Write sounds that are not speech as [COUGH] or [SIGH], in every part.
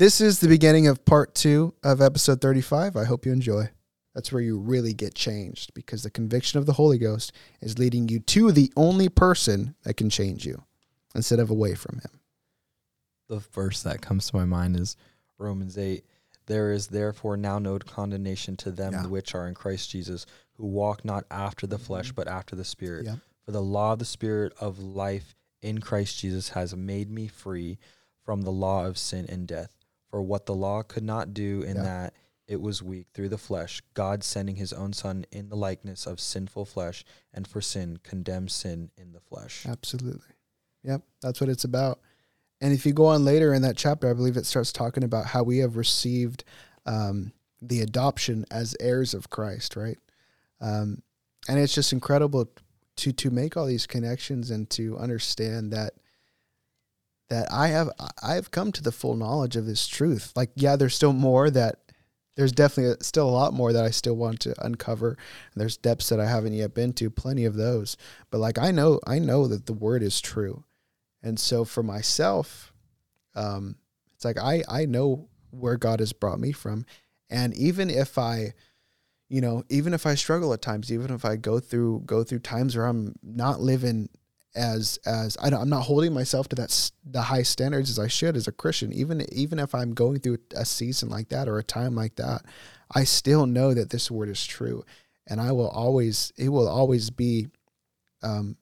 this is the beginning of part two of episode 35. I hope you enjoy. That's where you really get changed because the conviction of the Holy Ghost is leading you to the only person that can change you instead of away from him. The verse that comes to my mind is Romans 8. There is therefore now no condemnation to them Yeah. which are in Christ Jesus, who walk not after the flesh, but after the Spirit. Yeah. For the law of the Spirit of life in Christ Jesus has made me free from the law of sin and death. For what the law could not do in Yeah. that it was weak through the flesh, God sending his own Son in the likeness of sinful flesh, and for sin condemned sin in the flesh. Absolutely. Yep, that's what it's about. And if you go on later in that chapter, I believe it starts talking about how we have received um, the adoption as heirs of Christ, right? Um, and it's just incredible to to make all these connections and to understand that that I have I have come to the full knowledge of this truth. Like, yeah, there's still more that there's definitely still a lot more that I still want to uncover. There's depths that I haven't yet been to, plenty of those. But like I know, I know that the word is true, and so for myself, um, it's like I I know where God has brought me from, and even if I, you know, even if I struggle at times, even if I go through go through times where I'm not living as as I I'm not holding myself to that the high standards as I should as a Christian. Even even if I'm going through a season like that or a time like that, I still know that this word is true, and I will always it will always be, um,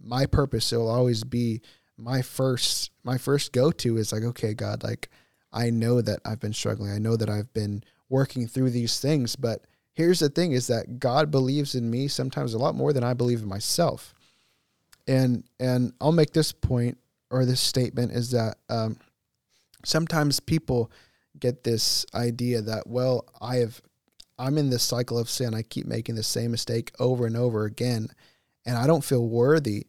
my purpose. It will always be my first my first go to is like okay God like I know that I've been struggling. I know that I've been working through these things, but here's the thing is that God believes in me sometimes a lot more than I believe in myself and and I'll make this point or this statement is that um, sometimes people get this idea that well I have I'm in this cycle of sin. I keep making the same mistake over and over again. And I don't feel worthy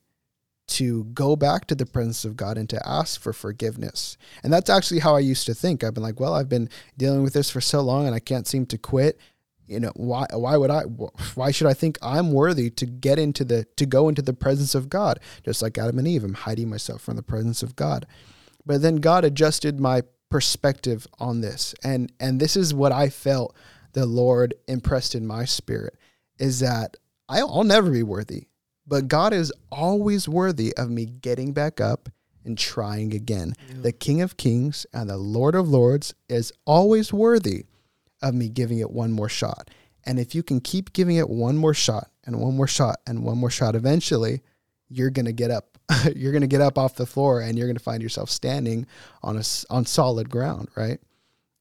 to go back to the presence of God and to ask for forgiveness. And that's actually how I used to think. I've been like well I've been dealing with this for so long and I can't seem to quit you know why why would I why should I think I'm worthy to get into the to go into the presence of God? Just like Adam and Eve I'm hiding myself from the presence of God. But then God adjusted my perspective on this. And and this is what I felt the Lord impressed in my spirit is that I'll never be worthy but God is always worthy of me getting back up and trying again. The King of Kings and the Lord of Lords is always worthy of me giving it one more shot. And if you can keep giving it one more shot and one more shot and one more shot, eventually you're going to get up. [LAUGHS] you're going to get up off the floor and you're going to find yourself standing on a on solid ground, right?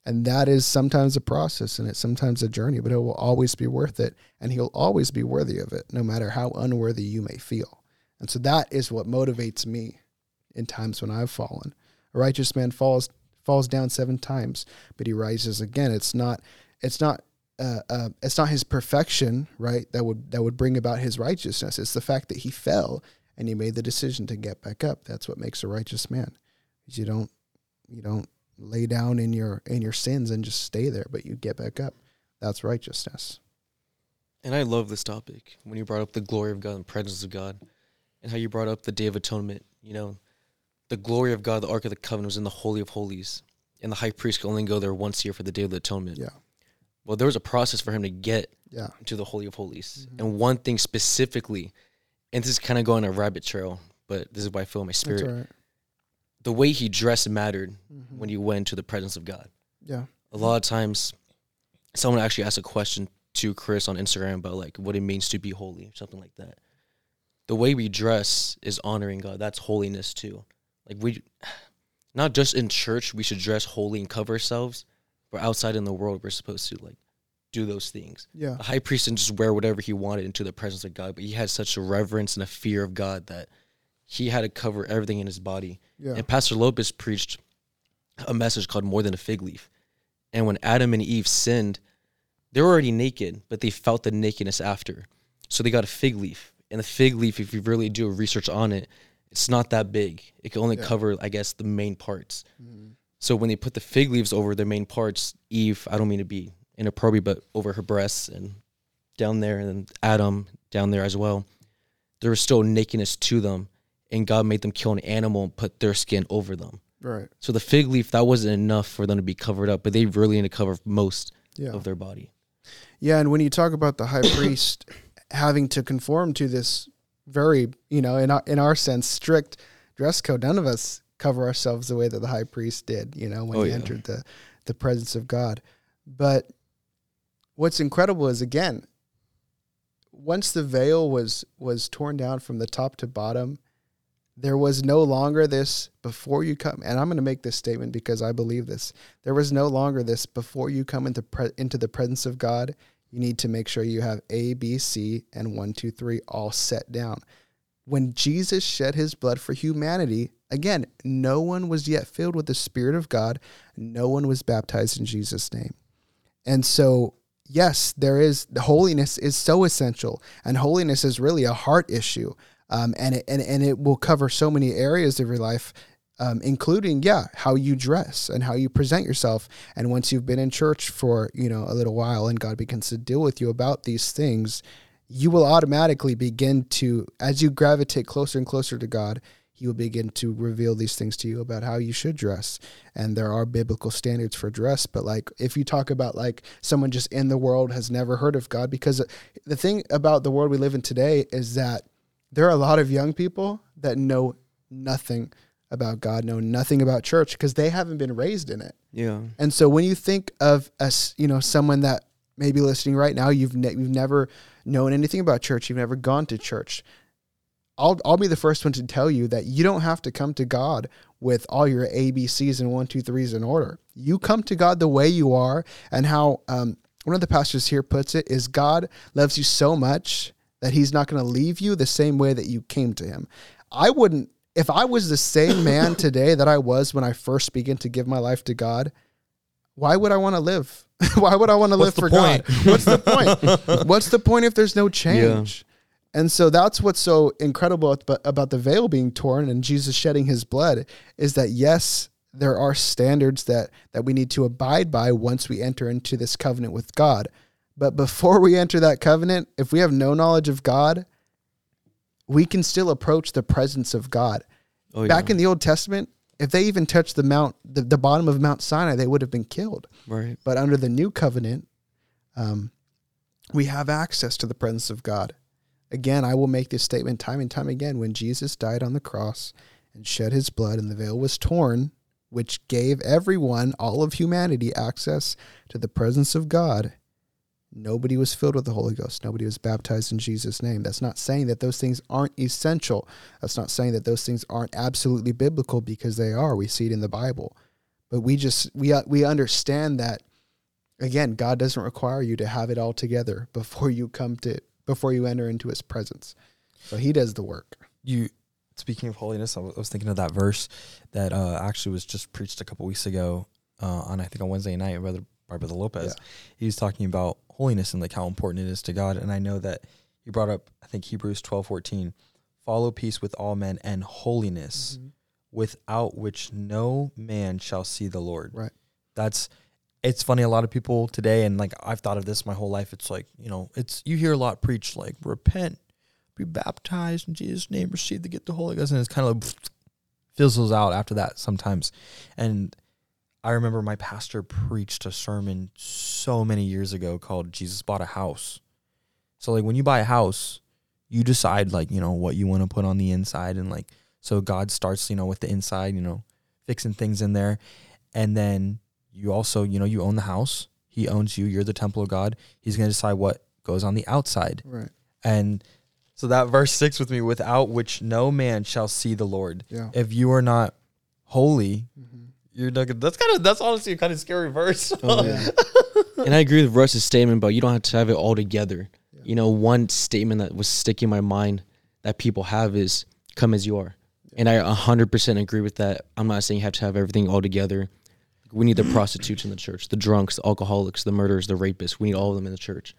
And that is sometimes a process and it's sometimes a journey, but it will always be worth it and he'll always be worthy of it no matter how unworthy you may feel. And so that is what motivates me in times when I've fallen. A righteous man falls falls down seven times, but he rises again. It's not it's not uh, uh, it's not his perfection, right? That would that would bring about his righteousness. It's the fact that he fell and he made the decision to get back up. That's what makes a righteous man. You don't you don't lay down in your in your sins and just stay there, but you get back up. That's righteousness. And I love this topic when you brought up the glory of God and presence of God, and how you brought up the Day of Atonement. You know, the glory of God, the Ark of the Covenant was in the Holy of Holies, and the high priest could only go there once a year for the Day of the Atonement. Yeah. Well, there was a process for him to get Yeah. to the Holy of Holies, Mhm. and one thing specifically, and this is kind of going a rabbit trail, but this is why I feel in my spirit. right. The way he dressed mattered Mhm. when he went to the presence of God. Yeah. a lot of times someone actually asked a question to Chris on Instagram about like what it means to be holy, something like that. The way we dress is honoring God. That's holiness too. Like we [SIGHS] not just in church we should dress holy and cover ourselves, but outside in the world we're supposed to like do those things. Yeah. The high priest didn't just wear whatever he wanted into the presence of God, but he had such a reverence and a fear of God that he had to cover everything in his body. Yeah. And Pastor Lopez preached a message called More Than a Fig Leaf. And when Adam and Eve sinned, they were already naked, but they felt the nakedness after. So they got a fig leaf. And the fig leaf, if you really do research on it, it's not that big. It can only Yeah. cover, I guess, the main parts. Mhm. So when they put the fig leaves over their main parts, Eve, I don't mean to be inappropriate, but over her breasts and down there, and then Adam down there as well, there was still nakedness to them. And God made them kill an animal and put their skin over them. Right. So the fig leaf that wasn't enough for them to be covered up, but they really need to cover most Yeah. of their body. Yeah, and when you talk about the high [COUGHS] priest having to conform to this very, you know, in our, in our sense, strict dress code, none of us cover ourselves the way that the high priest did, you know, when Oh, he yeah. entered the the presence of God. But what's incredible is again, once the veil was was torn down from the top to bottom, there was no longer this before you come and I'm going to make this statement because I believe this. There was no longer this before you come into pre, into the presence of God, you need to make sure you have A, B, C, and one, two, three all set down. When Jesus shed his blood for humanity, again, no one was yet filled with the Spirit of God. No one was baptized in Jesus' name. And so, yes, there is the holiness is so essential, and holiness is really a heart issue. Um, and it, and and it will cover so many areas of your life, um, including yeah, how you dress and how you present yourself. And once you've been in church for you know a little while, and God begins to deal with you about these things, you will automatically begin to, as you gravitate closer and closer to God, He will begin to reveal these things to you about how you should dress. And there are biblical standards for dress. But like, if you talk about like someone just in the world has never heard of God, because the thing about the world we live in today is that there are a lot of young people that know nothing about God, know nothing about church because they haven't been raised in it. Yeah. And so when you think of us, you know, someone that may be listening right now, you've ne- you've never known anything about church, you've never gone to church. I'll I'll be the first one to tell you that you don't have to come to God with all your ABCs and one, two, threes in order. You come to God the way you are, and how um, one of the pastors here puts it is God loves you so much that He's not going to leave you the same way that you came to Him. I wouldn't if I was the same man [LAUGHS] today that I was when I first began to give my life to God. Why would I want to live? [LAUGHS] why would I want to live for point? God? [LAUGHS] What's the point? What's the point if there's no change? And so that's what's so incredible about the veil being torn and Jesus shedding his blood is that yes, there are standards that that we need to abide by once we enter into this covenant with God. But before we enter that covenant, if we have no knowledge of God, we can still approach the presence of God. Oh, Back in the Old Testament, if they even touched the mount the, the bottom of Mount Sinai, they would have been killed. right. But under the new covenant, um, we have access to the presence of God. Again, I will make this statement time and time again. When Jesus died on the cross and shed his blood, and the veil was torn, which gave everyone, all of humanity, access to the presence of God, nobody was filled with the Holy Ghost. Nobody was baptized in Jesus' name. That's not saying that those things aren't essential. That's not saying that those things aren't absolutely biblical because they are. We see it in the Bible. But we just we uh, we understand that again, God doesn't require you to have it all together before you come to before you enter into his presence. So he does the work. you speaking of holiness I was thinking of that verse that uh, actually was just preached a couple weeks ago uh, on i think on wednesday night brother brother lopez Yeah. he was talking about holiness and like how important it is to god and i know that he brought up i think hebrews twelve fourteen, follow peace with all men and holiness mm-hmm. without which no man shall see the lord Right. that's it's funny a lot of people today and like i've thought of this my whole life it's like you know it's you hear a lot preached like repent be baptized in jesus name receive the gift of the holy ghost and it's kind of like [SNIFFS] fizzles out after that sometimes and i remember my pastor preached a sermon so many years ago called jesus bought a house. So like when you buy a house you decide like you know what you want to put on the inside and like so god starts you know with the inside you know fixing things in there. And then you also you know you own the house. He owns you. You're the temple of god. He's going to decide what goes on the outside. Right. and so that verse sticks with me without which no man shall see the lord. Yeah. if you are not holy Mhm. You're not gonna, that's kind of that's honestly a kind of scary verse Oh, Yeah. [LAUGHS] and I agree with Russ's statement, but you don't have to have it all together. Yeah. You know, one statement that was sticking in my mind that people have is "come as you are," and I 100% agree with that. I'm not saying you have to have everything all together. We need the prostitutes in the church, the drunks, the alcoholics, the murderers, the rapists. We need all of them in the church.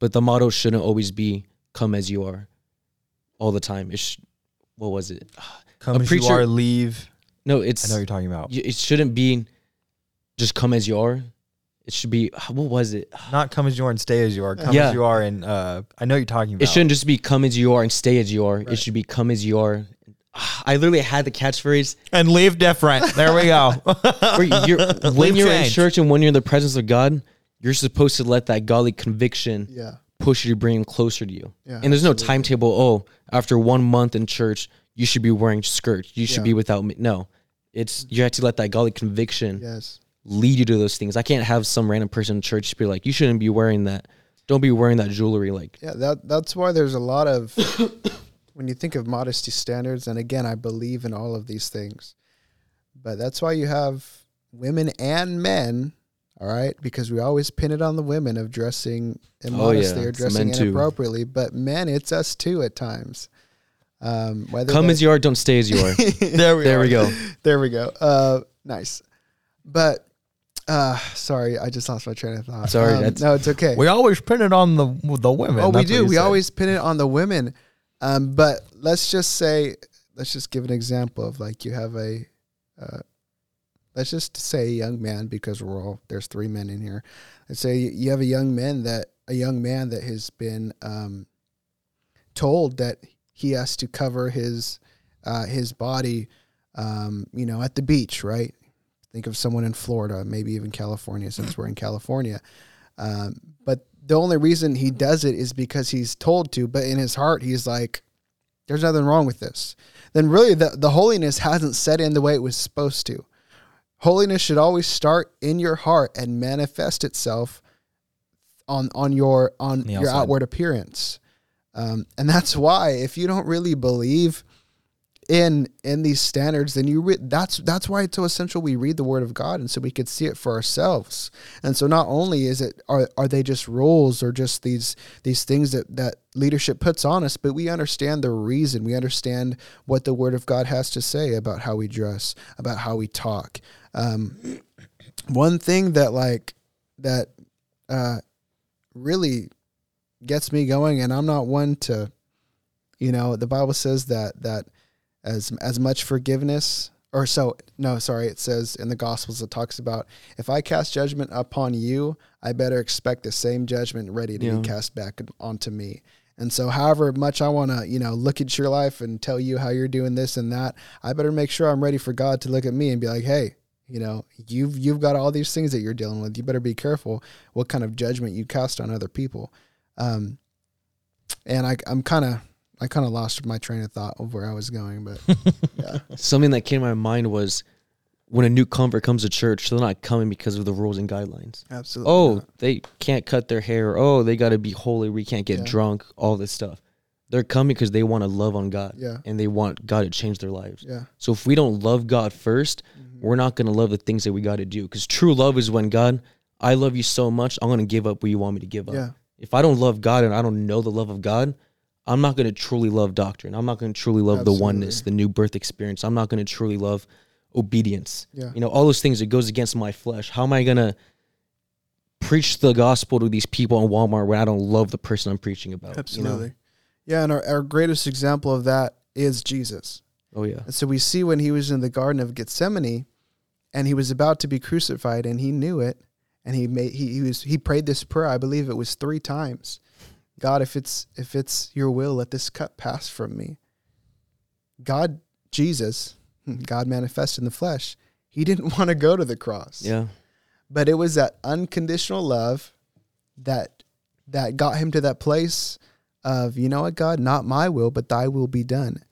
But the motto shouldn't always be "come as you are," all the time. It's what was it? come A as you preacher- are leave No, it's. i know what you're talking about it shouldn't be just come as you are. It should be [SIGHS] what was it? [SIGHS] not come as you are and stay as you are come Yeah. as you are and uh i know you're talking about It shouldn't just be come as you are and stay as you are. Right. It should be come as you are [SIGHS] I literally had the catchphrase and leave different. There we go. [LAUGHS] where you're, [LAUGHS] when Leave you're in church and when you're in the presence of God, you're supposed to let that godly conviction Yeah. push you to bring him closer to you. Yeah, and there's no timetable. Oh, after one month in church, you should be wearing skirts. You should Yeah. be without me. No, it's you have to let that godly conviction Yes. lead you to those things. I can't have some random person in church be like, "You shouldn't be wearing that. Don't be wearing that jewelry." Like, Yeah, that that's why there's a lot of [COUGHS] when you think of modesty standards, and again, I believe in all of these things, but that's why you have women and men. All right, because we always pin it on the women of dressing immodestly Oh, yeah, or dressing men too. inappropriately, but men, it's us too at times. Um, whether come as you are, don't stay as you are. [LAUGHS] there we there are. we go. there we go. Uh, nice, but uh, sorry, I just lost my train of thought. Sorry, Um, that's- no, it's okay. We always pin it on the the women. Oh, we do. We said. always pin it on the women. Um, but let's just say, let's just give an example of like you have a, uh, let's just say a young man because we're all there's three men in here. Let's say you have a young man that a young man that has been um, told that he has to cover his uh, his body, um, you know, at the beach, right? Think of someone in Florida, maybe even California, since we're in California. Um, but the only reason he does it is because he's told to. But in his heart, he's like, "There's nothing wrong with this." Then really, the the holiness hasn't set in the way it was supposed to. Holiness should always start in your heart and manifest itself on on your on the your outside. outward appearance. Um, and that's why if you don't really believe in in these standards, then you re- that's that's why it's so essential we read the Word of God, and so we could see it for ourselves. And so not only is it are are they just rules or just these these things that that leadership puts on us, but we understand the reason. We understand what the Word of God has to say about how we dress, about how we talk. Um, one thing that like that uh, really gets me going, and I'm not one to, you know, the Bible says that that as as much forgiveness or so no sorry it says in the gospels it talks about if i cast judgment upon you i better expect the same judgment ready to Yeah. be cast back onto me. And so however much i want to you know look at your life and tell you how you're doing this and that i better make sure i'm ready for god to look at me and be like hey you know you've you've got all these things that you're dealing with. You better be careful what kind of judgment you cast on other people um and i i'm kind of i kind of lost my train of thought of where i was going but [LAUGHS] yeah Something that came to my mind was when a new convert comes to church, they're not coming because of the rules and guidelines. absolutely Oh, not. they can't cut their hair. Oh, they got to be holy. We can't get Yeah. drunk. All this stuff. They're coming because they want to love on God yeah and they want God to change their lives. yeah So if we don't love God 1st we we're not going to love the things that we got to do. Because true love is when God, I love you so much, I'm going to give up what you want me to give up. yeah If I don't love God and I don't know the love of God, I'm not going to truly love doctrine. I'm not going to truly love the oneness, the new birth experience. I'm not going to truly love obedience. yeah You know, all those things, it goes against my flesh. How am I going to preach the gospel to these people in Walmart when I don't love the person I'm preaching about? you know? absolutely yeah and our, our greatest example of that is jesus Oh, yeah. and so we see when he was in the garden of gethsemane and he was about to be crucified and he knew it and he made he, he was he prayed this prayer i believe it was three times. God if it's if it's your will let this cup pass from me. God jesus hmm, god manifest in the flesh he didn't [LAUGHS] want to go to the cross. Yeah. but it was that unconditional love that that got him to that place of you know what god not my will but thy will be done.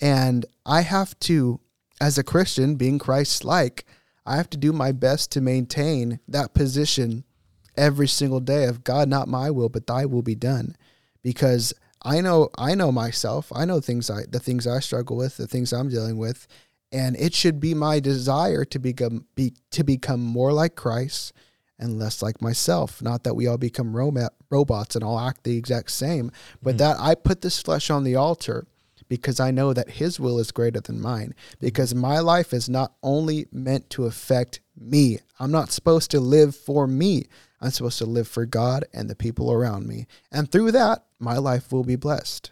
And i have to as a christian being christ like i have to do my best to maintain that position every single day of god not my will but thy will be done. Because i know i know myself. I know things i the things i struggle with the things i'm dealing with. And it should be my desire to become be to become more like Christ and less like myself. Not that we all become ro- robots and all act the exact same, but mm-hmm. that I put this flesh on the altar because I know that His will is greater than mine. Because my life is not only meant to affect me. I'm not supposed to live for me. I'm supposed to live for God and the people around me, and through that, my life will be blessed.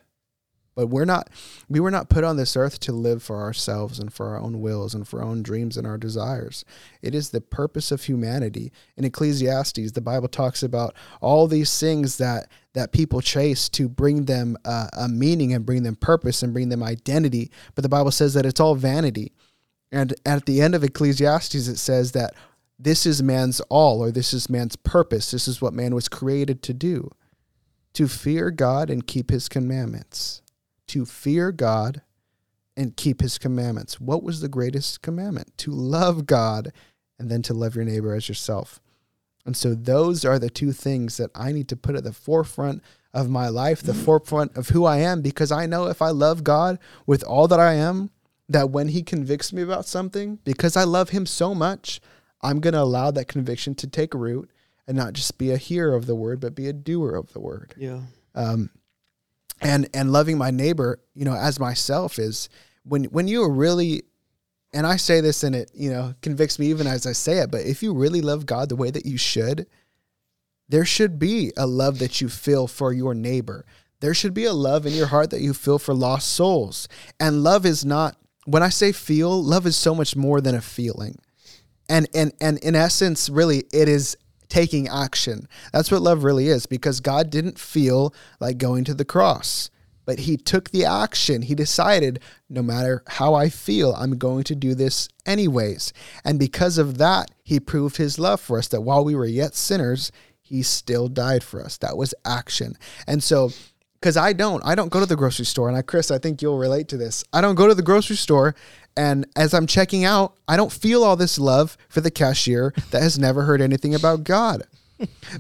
But we're not we were not put on this earth to live for ourselves and for our own wills and for our own dreams and our desires. It is the purpose of humanity. In Ecclesiastes, the Bible talks about all these things that that people chase to bring them uh, a meaning and bring them purpose and bring them identity. But the Bible says that it's all vanity. And at the end of Ecclesiastes, it says that this is man's all, or this is man's purpose. This is what man was created to do to fear God and keep his commandments. To fear God and keep his commandments. What was the greatest commandment? To love God and then to love your neighbor as yourself. And so those are the two things that I need to put at the forefront of my life, the forefront of who I am, because I know if I love God with all that I am, that when he convicts me about something, because I love him so much, I'm going to allow that conviction to take root and not just be a hearer of the word, but be a doer of the word. Yeah. Um, and and loving my neighbor, you know, as myself is when when you are really, and I say this and it, you know, convicts me even as I say it. But if you really love God the way that you should, there should be a love that you feel for your neighbor. There should be a love in your heart that you feel for lost souls. And love is not when I say feel, love is so much more than a feeling. And and and in essence, really, it is taking action. That's what love really is because God didn't feel like going to the cross, but He took the action. He decided, no matter how I feel, I'm going to do this anyways. And because of that, He proved His love for us that while we were yet sinners, He still died for us. That was action. And so, because I don't, I don't go to the grocery store, and I, Chris, I think you'll relate to this. I don't go to the grocery store and as I'm checking out, I don't feel all this love for the cashier that has never heard anything about God.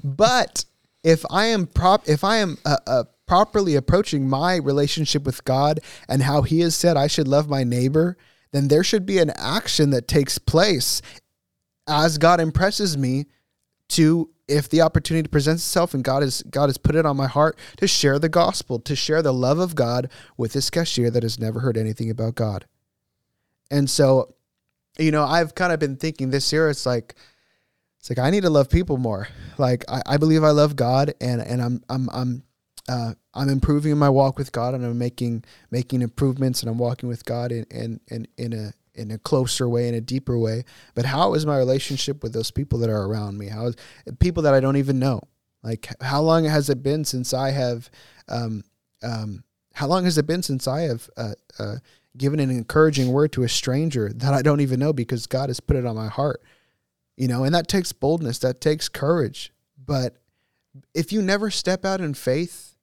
but if I am prop, if I am uh, uh, properly approaching my relationship with God and how He has said I should love my neighbor, then there should be an action that takes place as God impresses me to if the opportunity presents itself and God has God has put it on my heart to share the gospel, to share the love of God with this cashier that has never heard anything about God. And so, you know, I've kind of been thinking this year, it's like, it's like I need to love people more. Like I, I believe I love God and, and I'm I'm I'm uh, I'm improving my walk with God and I'm making making improvements and I'm walking with God in in, in, in a in a closer way, in a deeper way. But how is my relationship with those people that are around me? How is people that I don't even know? Like how long has it been since I have um, um, how long has it been since I have uh, uh, given an encouraging word to a stranger that I don't even know because God has put it on my heart. You know, and that takes boldness, that takes courage. But if you never step out in faith,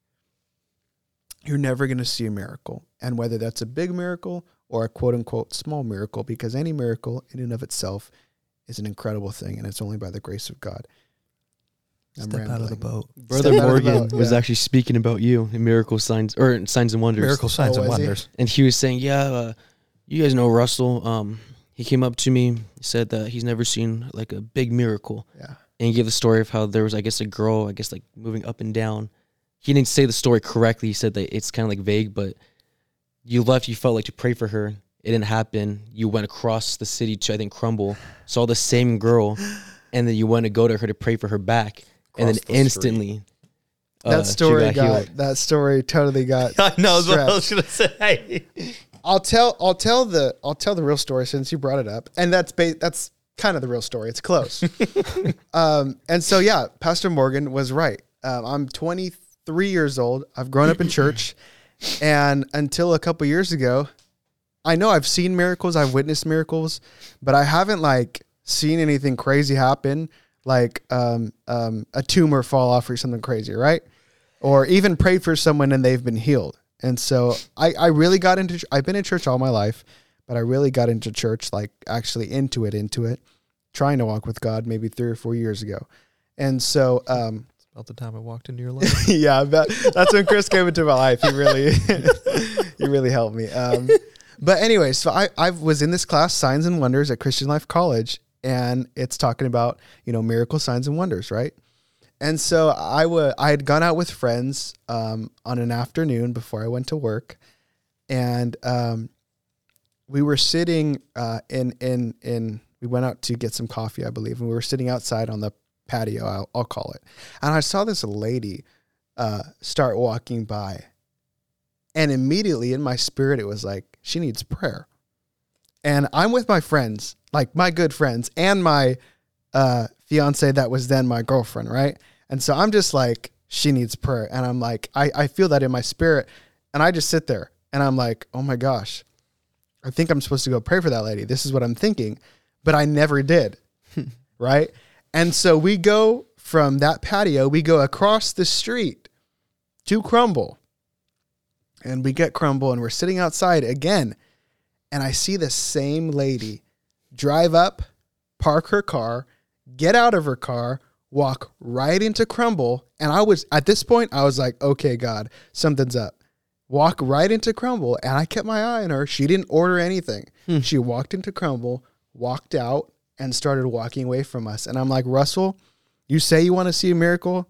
you're never going to see a miracle. And whether that's a big miracle or a quote unquote small miracle, because any miracle in and of itself is an incredible thing, and it's only by the grace of God. I'm Step out of the boat. Brother Morgan boat, was yeah. actually speaking about you in miracle signs or signs and wonders. Miracle signs oh, and wonders. He? And he was saying, "Yeah, uh, you guys know Russell. Um, he came up to me, said that he's never seen like a big miracle. Yeah. And he gave the story of how there was, I guess, a girl, I guess, like moving up and down. He didn't say the story correctly. He said that it's kind of like vague, but you left. You felt like to pray for her. It didn't happen. You went across the city to I think Crumbl, saw the same girl, and then you went to go to her to pray for her back and then the instantly. Uh, that story got, got that story totally got. [LAUGHS] I know what I was gonna say. I'll tell I'll tell the I'll tell the real story since you brought it up, and that's ba- that's kind of the real story. It's close. [LAUGHS] um, and so yeah, Pastor Morgan was right. Um, I'm 23 years old. I've grown up in church, and until a couple years ago, I know I've seen miracles. I've witnessed miracles, but I haven't like seen anything crazy happen like um, um, a tumor fall off or something crazy, right? Or even prayed for someone and they've been healed. And so I, I really got into, I've been in church all my life, but I really got into church, like actually into it, into it, trying to walk with God maybe three or four years ago. And so, um, about the time I walked into your [LAUGHS] life. yeah, that, that's when Chris came into my life. He really, [LAUGHS] he really helped me. Um, but anyway, so I, I was in this class, Signs and Wonders at Christian Life College, and it's talking about you know miracle signs and wonders right and so i would i had gone out with friends um, on an afternoon before i went to work and um, we were sitting uh, in in in we went out to get some coffee i believe and we were sitting outside on the patio i'll, I'll call it and i saw this lady uh, start walking by And immediately in my spirit, it was like, she needs prayer. And I'm with my friends, like my good friends, and my uh, fiance that was then my girlfriend, right? And so I'm just like, she needs prayer. And I'm like, I, I feel that in my spirit. And I just sit there and I'm like, oh my gosh, I think I'm supposed to go pray for that lady. This is what I'm thinking. But I never did. [LAUGHS] right. And so we go from that patio, we go across the street to Crumbl. And we get Crumbl and we're sitting outside again. And I see the same lady drive up, park her car, get out of her car, walk right into Crumbl. And I was, at this point, I was like, okay, God, something's up. Walk right into Crumbl. And I kept my eye on her. She didn't order anything. Hmm. She walked into Crumbl, walked out, and started walking away from us. And I'm like, Russell, you say you want to see a miracle?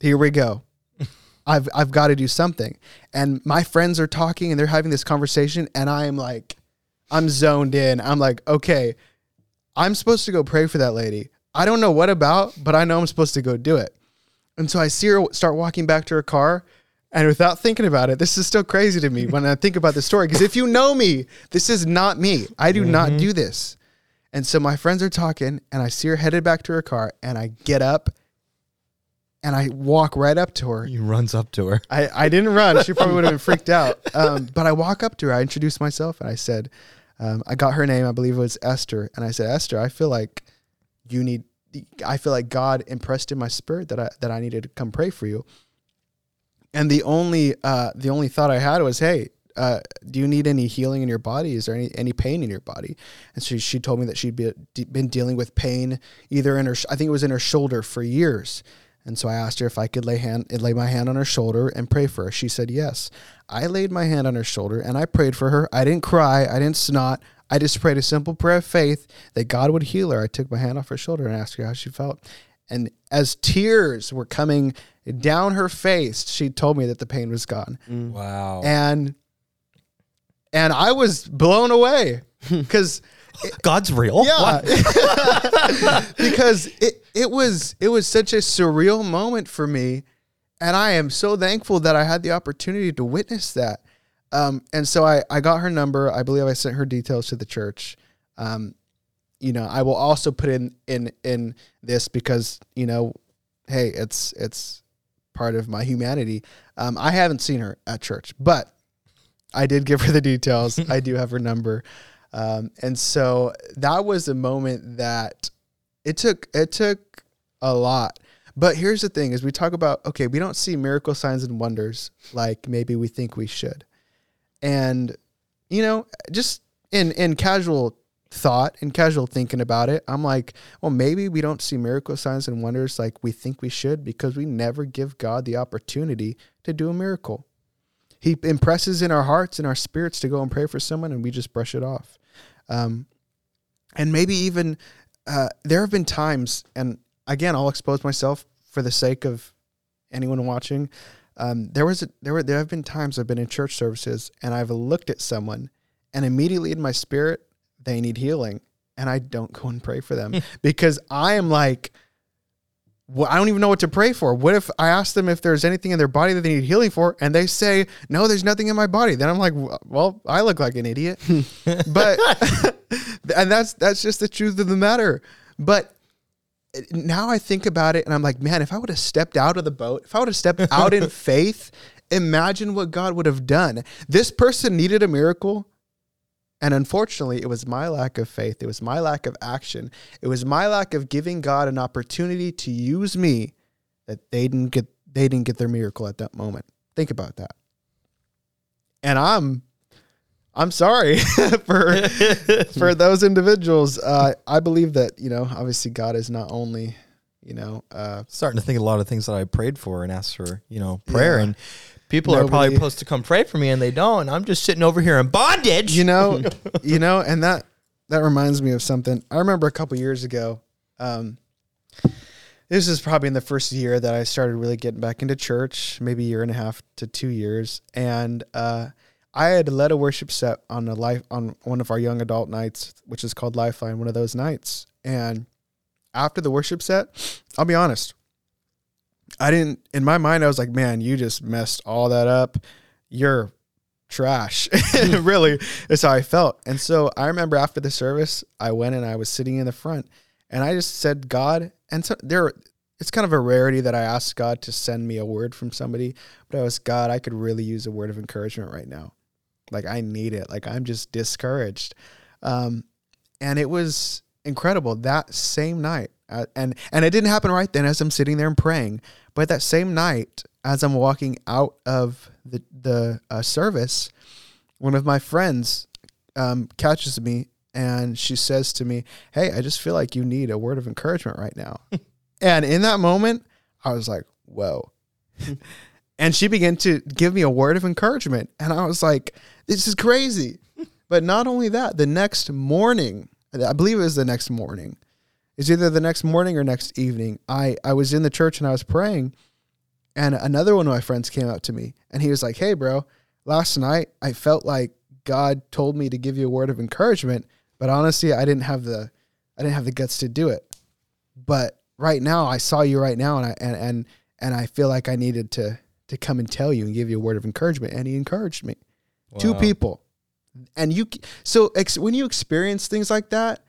Here we go. [LAUGHS] I've I've got to do something. And my friends are talking and they're having this conversation and I am like I'm zoned in. I'm like, okay, I'm supposed to go pray for that lady. I don't know what about, but I know I'm supposed to go do it. And so I see her start walking back to her car. And without thinking about it, this is still crazy to me when I think about the story. Because if you know me, this is not me. I do not mm-hmm. do this. And so my friends are talking, and I see her headed back to her car, and I get up and I walk right up to her. He runs up to her. I, I didn't run. She probably would have been freaked out. [LAUGHS] Um, but I walk up to her. I introduce myself and I said, um, I got her name. I believe it was Esther. And I said, Esther, I feel like you need, I feel like God impressed in my spirit that I, that I needed to come pray for you. And the only, uh, the only thought I had was, Hey, uh, do you need any healing in your body? Is there any, any pain in your body? And she, she told me that she'd be, been dealing with pain either in her, I think it was in her shoulder for years. And so I asked her if I could lay hand lay my hand on her shoulder and pray for her. She said yes. I laid my hand on her shoulder and I prayed for her. I didn't cry. I didn't snot. I just prayed a simple prayer of faith that God would heal her. I took my hand off her shoulder and asked her how she felt. And as tears were coming down her face, she told me that the pain was gone. Wow. And and I was blown away because [LAUGHS] God's real. yeah, What? [LAUGHS] because it it was it was such a surreal moment for me, and I am so thankful that I had the opportunity to witness that. Um, and so I I got her number. I believe I sent her details to the church. Um, you know, I will also put in in in this because you know, hey, it's it's part of my humanity. Um, I haven't seen her at church, but I did give her the details. [LAUGHS] I do have her number. Um, and so that was a moment that it took it took a lot. But here's the thing: is we talk about okay, we don't see miracle signs and wonders like maybe we think we should, and you know, just in in casual thought and casual thinking about it, I'm like, well, maybe we don't see miracle signs and wonders like we think we should because we never give God the opportunity to do a miracle. He impresses in our hearts and our spirits to go and pray for someone, and we just brush it off. Um, and maybe even uh, there have been times, and again, I'll expose myself for the sake of anyone watching. Um, there was a, there were there have been times I've been in church services and I've looked at someone, and immediately in my spirit they need healing, and I don't go and pray for them [LAUGHS] because I am like, well, I don't even know what to pray for. What if I ask them if there's anything in their body that they need healing for, and they say no, there's nothing in my body? Then I'm like, well, I look like an idiot, [LAUGHS] but [LAUGHS] and that's that's just the truth of the matter. But now I think about it, and I'm like, man, if I would have stepped out of the boat, if I would have stepped out in [LAUGHS] faith, imagine what God would have done. This person needed a miracle. And unfortunately, it was my lack of faith. It was my lack of action. It was my lack of giving God an opportunity to use me that they didn't get they didn't get their miracle at that moment. Think about that. And I'm I'm sorry [LAUGHS] for [LAUGHS] for those individuals. Uh, I believe that, you know, obviously God is not only, you know, uh, Starting to think a lot of things that I prayed for and asked for, you know, prayer. Yeah. And people are probably supposed to come pray for me and they don't. And I'm just sitting over here in bondage. you know, [LAUGHS] you know, and that that reminds me of something. I remember a couple years ago. Um, this is probably in the first year that I started really getting back into church, maybe a year and a half to two years, and uh, I had led a worship set on a life on one of our young adult nights, which is called Lifeline, one of those nights. And after the worship set, I'll be honest, I didn't. In my mind, I was like, "Man, you just messed all that up. You're trash. [LAUGHS] really, that's how I felt. And so I remember after the service, I went and I was sitting in the front, and I just said, God, and so there. It's kind of a rarity that I ask God to send me a word from somebody, but I was God, I could really use a word of encouragement right now. Like I need it. Like I'm just discouraged. Um, and it was incredible that same night. Uh, and and it didn't happen right then as I'm sitting there and praying, but that same night as I'm walking out of the the uh, service, one of my friends um, catches me and she says to me, "Hey, I just feel like you need a word of encouragement right now." [LAUGHS] and in that moment, I was like, "Whoa." [LAUGHS] and she began to give me a word of encouragement, and I was like, "This is crazy." [LAUGHS] but not only that, the next morning, I believe it was the next morning. It's either the next morning or next evening. I, I was in the church and I was praying, and another one of my friends came up to me and he was like, Hey, bro, last night I felt like God told me to give you a word of encouragement, but honestly, I didn't have the I didn't have the guts to do it. But right now, I saw you right now, and I and and and I feel like I needed to to come and tell you and give you a word of encouragement. And he encouraged me. Two people, and you. So ex, when you experience things like that,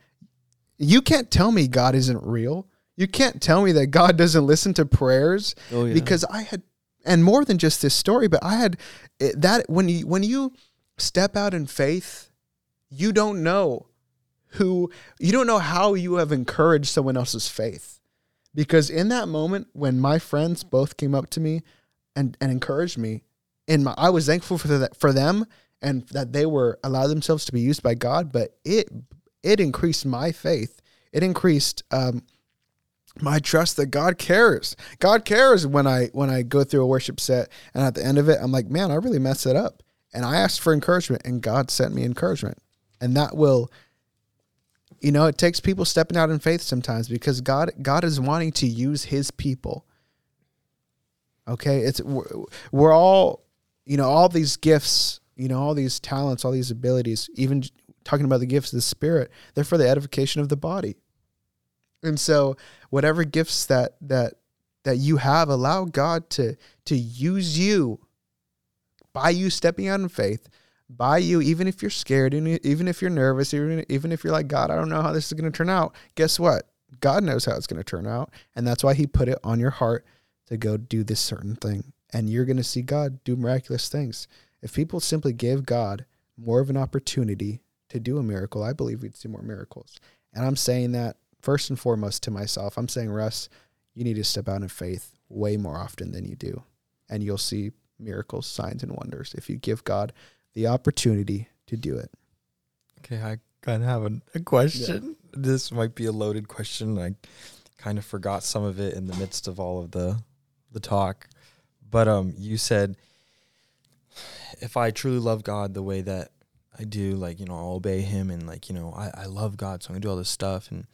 you can't tell me God isn't real. You can't tell me that God doesn't listen to prayers Oh yeah. because I had, and more than just this story, but I had it, that when you when you step out in faith, you don't know who you don't know how you have encouraged someone else's faith, because in that moment when my friends both came up to me and and encouraged me, in my I was thankful for that for them and that they were allowed themselves to be used by God, but it it increased my faith. It increased. Um, my trust that God cares. God cares when I when I go through a worship set and at the end of it I'm like, man, I really messed it up. And I asked for encouragement and God sent me encouragement. And that will you know, it takes people stepping out in faith sometimes because God God is wanting to use his people. Okay? It's we're, we're all you know, all these gifts, you know, all these talents, all these abilities, even talking about the gifts of the spirit, they're for the edification of the body. And so whatever gifts that that that you have, allow God to to use you by you stepping out in faith, by you, even if you're scared, and even if you're nervous, even even if you're like, God, I don't know how this is going to turn out. Guess what? God knows how it's going to turn out, and that's why He put it on your heart to go do this certain thing, and you're going to see God do miraculous things. If people simply gave God more of an opportunity to do a miracle, I believe we'd see more miracles. And I'm saying that first and foremost to myself. I'm saying, Russ, you need to step out in faith way more often than you do, and you'll see miracles, signs, and wonders if you give God the opportunity to do it. Okay, I kind of have a, a question. This might be a loaded question. I kind of forgot some of it in the midst of all of the the talk. But um you said if I truly love God the way that I do, like, you know, I'll obey him and like, you know, I, I love God, so I'm gonna do all this stuff and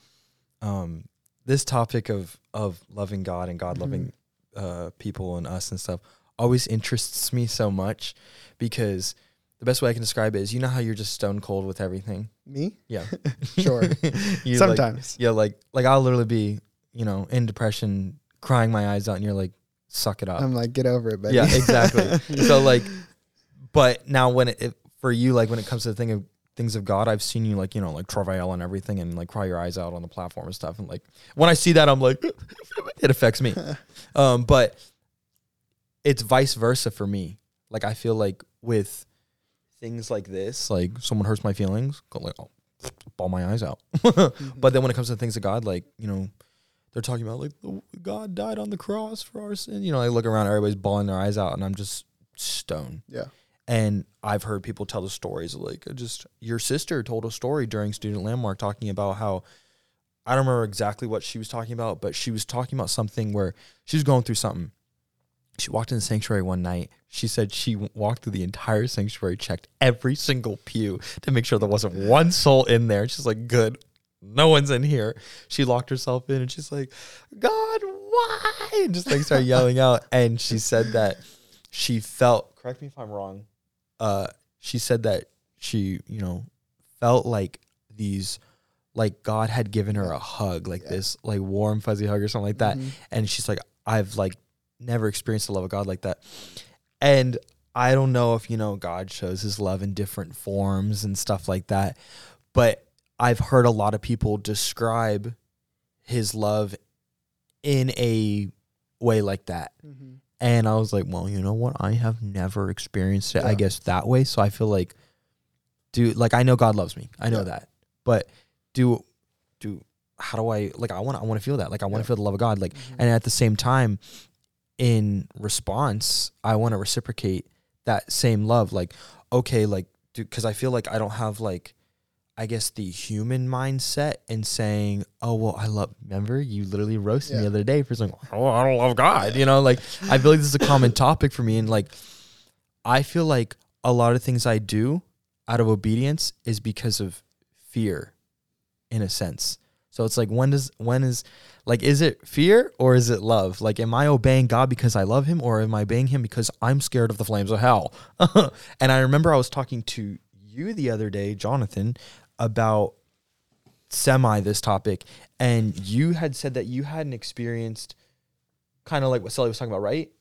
um this topic of of loving God and God Mhm. loving uh people and us and stuff always interests me so much because the best way I can describe it is you know how you're just stone cold with everything. Me? Yeah. [LAUGHS] Sure. [LAUGHS] You, like- Sometimes. yeah, like like I'll literally be, you know, in depression, crying my eyes out, and you're like, suck it up. I'm like, get over it, buddy. Yeah, exactly. [LAUGHS] so like, but now when it, it for you, like when it comes to the thing of things of God, I've seen you like you know like travail and everything, and like cry your eyes out on the platform and stuff, and like when I see that, I'm like, [LAUGHS] it affects me. [LAUGHS] Um, but it's vice versa for me. Like I feel like with things like this, like someone hurts my feelings, go like, oh, [LAUGHS] bawl my eyes out. But then when it comes to things of God, like, you know, they're talking about like "Oh, God died on the cross for our sin. You know, I look around, everybody's bawling their eyes out, and I'm just stone. Yeah. And I've heard people tell the stories like just your sister told a story during Student Landmark talking about how I don't remember exactly what she was talking about, but she was talking about something where she was going through something. She walked in the sanctuary one night. She said she walked through the entire sanctuary, checked every single pew to make sure there wasn't one soul in there. She's like, good, no one's in here. She locked herself in and she's like, God, why? And just like started yelling out. And she said that she felt, correct me if I'm wrong, uh, she said that she, you know, felt like these, like God had given her a hug, like Yeah. this, like warm, fuzzy hug or something like that Mhm. and she's like i've like never experienced the love of god like that and I don't know if you know God shows his love in different forms and stuff like that, but I've heard a lot of people describe his love in a way like that. And I was like, well, you know what? I have never experienced it, I guess, that way. So I feel like, dude, like I know God loves me. I know Yeah. that. But do, do, how do I, like, I want to, I want to feel that. Like, I want to Yeah. feel the love of God. Like, mm-hmm. and at the same time, in response, I want to reciprocate that same love. Like, okay, like, dude, because I feel like I don't have, like, I guess the human mindset and saying, "Oh well, I love." Remember, you literally roasted me the other day for saying, "Oh, I don't love God." You know, like I feel like this is a common topic for me, and like I feel like a lot of things I do out of obedience is because of fear, in a sense. So it's like when does when is like is it fear or is it love? Like am I obeying God because I love him or am I obeying him because I'm scared of the flames of hell? [LAUGHS] and I remember I was talking to you the other day, Jonathan, about semi this topic and you had said that you hadn't experienced kind of like what Sally was talking about, right?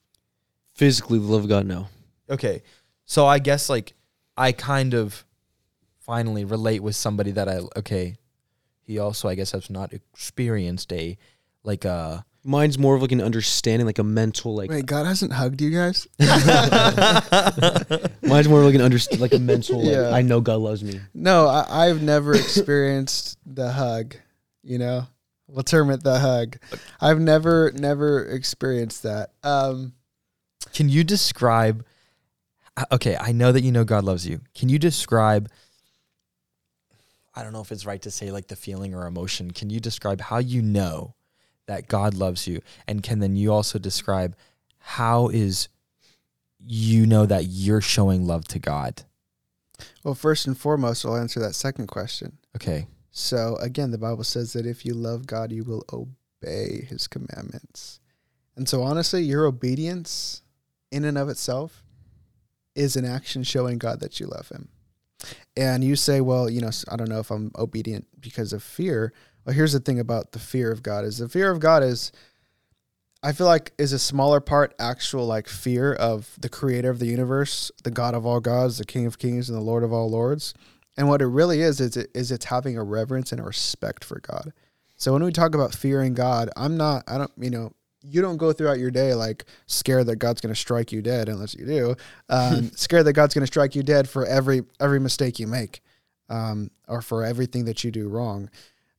Physically, the love of God, no. Okay. So I guess like I kind of finally relate with somebody that I okay. He also I guess has not experienced a like uh Mine's more of like an understanding, like a mental, like Wait, God hasn't hugged you guys? [LAUGHS] [LAUGHS] mine's more like an under, like a mental. Like, Yeah. I know God loves me. No, I, I've never experienced the hug. You know, we'll term it the hug. I've never, never experienced that. Um, Can you describe uh, Okay, I know that you know God loves you. Can you describe I don't know if it's right to say like the feeling or emotion. Can you describe how you know that God loves you? And can then you also describe how is you know that you're showing love to God? well, first and foremost, I'll answer that second question. Okay. So again, the Bible says that if you love God, you will obey His commandments. And so, honestly, your obedience, in and of itself, is an action showing God that you love Him. And you say, well, you know, I don't know if I'm obedient because of fear. Well, here's the thing about the fear of God: is the fear of God is, I feel like, is a smaller part actual like fear of the Creator of the universe, the God of all gods, the King of kings, and the Lord of all lords. And what it really is is it is it's having a reverence and a respect for God. So when we talk about fearing God, I'm not I don't you know you don't go throughout your day like scared that God's going to strike you dead unless you do. Um, [LAUGHS] scared that God's going to strike you dead for every every mistake you make, um, or for everything that you do wrong.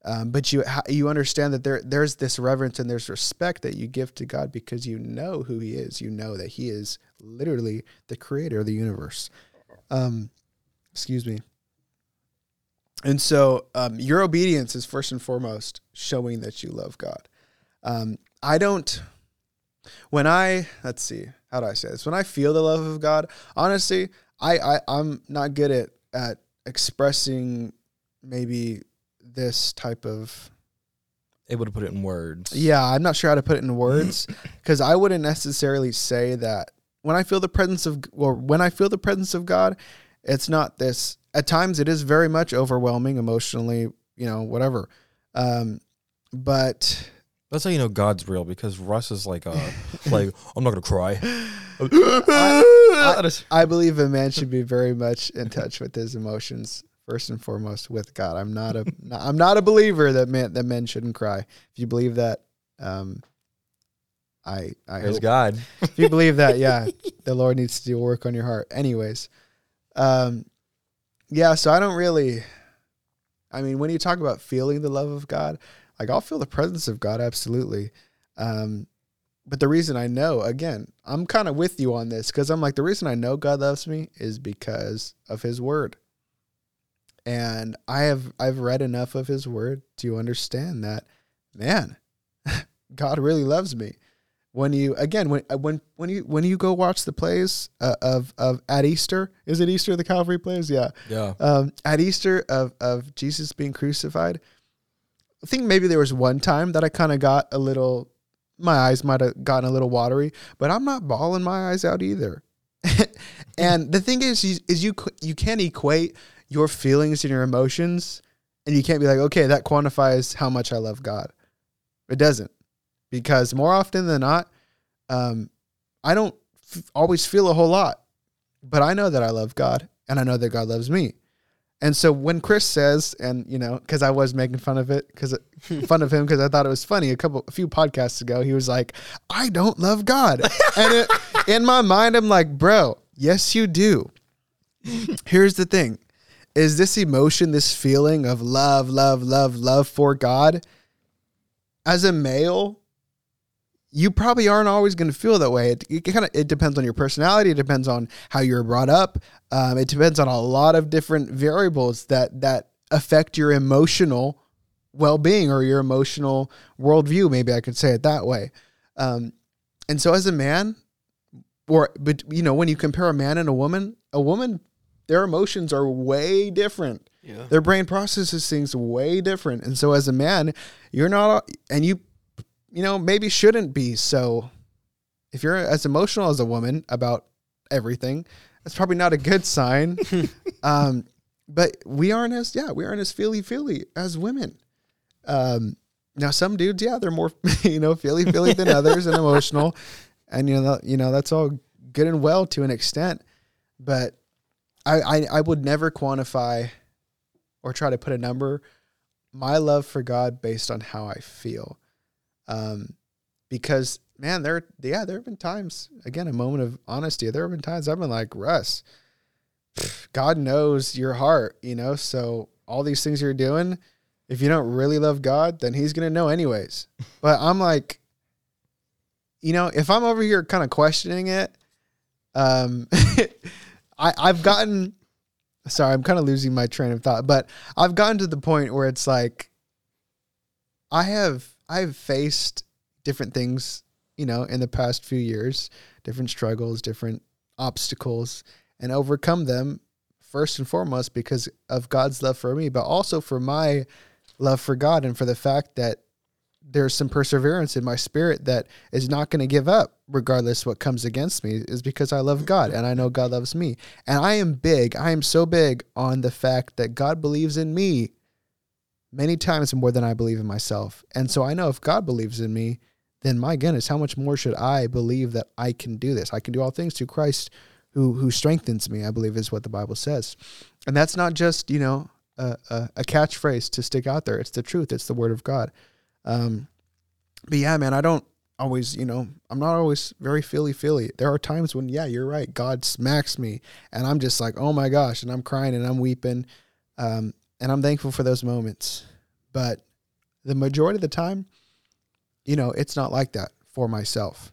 Um, but you you understand that there there's this reverence and there's respect that you give to God because you know who He is. You know that He is literally the Creator of the universe. Um, excuse me. And so um, your obedience is first and foremost showing that you love God. Um, I don't, when I, let's see, how do I say this? When I feel the love of God, honestly, I, I, I'm not good at, at expressing maybe this type of, Able to put it in words. yeah, I'm not sure how to put it in words [LAUGHS] because I wouldn't necessarily say that when I feel the presence of, or when I feel the presence of God, it's not this. At times, it is very much overwhelming emotionally, you know, whatever. Um, but That's how you know God's real because Russ is like uh [LAUGHS] like I'm not gonna cry. [LAUGHS] I, I believe a man should be very much in touch with his emotions first and foremost with God. I'm not a [LAUGHS] I'm not a believer that men that men shouldn't cry. If you believe that, um, I I There's hope God. if you believe that, yeah, [LAUGHS] the Lord needs to do work on your heart. Anyways, um, yeah. So I don't really. I mean, when you talk about feeling the love of God, like I'll feel the presence of God absolutely. Um, but the reason I know, again, I'm kind of with you on this because I'm like the reason I know God loves me is because of His Word. And I have I've read enough of His Word to understand that, man, [LAUGHS] God really loves me. When you again when uh, when when you when you go watch the plays uh, of of at Easter is it Easter the Calvary plays? Yeah. Yeah. um, at Easter of of Jesus being crucified I think maybe there was one time that I kind of got a little my eyes might have gotten a little watery but I'm not bawling my eyes out either. [LAUGHS] And the thing is is, is you you can't equate your feelings and your emotions and you can't be like okay that quantifies how much I love God it doesn't because more often than not, um, I don't f- always feel a whole lot. but I know that I love God and I know that God loves me. And so when Chris says, and you know, because I was making fun of it, because [LAUGHS] fun of him, because I thought it was funny a couple, a few podcasts ago, he was like, "I don't love God," and it, [LAUGHS] in my mind, I'm like, "Bro, yes, you do." [LAUGHS] Here's the thing: is this emotion, this feeling of love, love, love, love for God, as a male, you probably aren't always going to feel that way. It, it kind of it depends on your personality. It depends on how you're brought up. Um, it depends on a lot of different variables that that affect your emotional well being or your emotional worldview. Maybe I could say it that way. Um, and so, as a man, or but you know, when you compare a man and a woman, a woman, their emotions are way different. Yeah. Their brain processes things way different. And so, as a man, you're not, and you you know, maybe shouldn't be. So if you're as emotional as a woman about everything, that's probably not a good sign. [LAUGHS] um, but we aren't as yeah, we aren't as feely feely as women. Um, now some dudes, yeah, they're more [LAUGHS] you know feely feely than [LAUGHS] others and emotional, and you know you know that's all good and well to an extent, but I I, I would never quantify or try to put a number my love for God based on how I feel um, because man, there, yeah, there have been times. Again, a moment of honesty. There have been times I've been like, Russ, God knows your heart, you know. So all these things you're doing, if you don't really love God, then He's gonna know anyways. [LAUGHS] But I'm like, you know, if I'm over here kind of questioning it, um, [LAUGHS] I I've gotten. Sorry, I'm kind of losing my train of thought, but I've gotten to the point where it's like, I have I've faced different things, you know, in the past few years, different struggles, different obstacles, and overcome them first and foremost because of God's love for me, but also for my love for God and for the fact that there's some perseverance in my spirit that is not going to give up regardless what comes against me is because I love God and I know God loves me. And I am big, I am so big on the fact that God believes in me many times more than I believe in myself. And so I know if God believes in me, then my goodness, how much more should I believe that I can do this? I can do all things through Christ who who strengthens me, I believe is what the Bible says. And that's not just, you know, a, a, a catchphrase to stick out there. It's the truth. It's the word of God. Um, but yeah, man, I don't always, you know, I'm not always very feely feely. There are times when, yeah, you're right. God smacks me and I'm just like, oh my gosh, and I'm crying and I'm weeping. Um, and I'm thankful for those moments. But the majority of the time, you know, it's not like that for myself.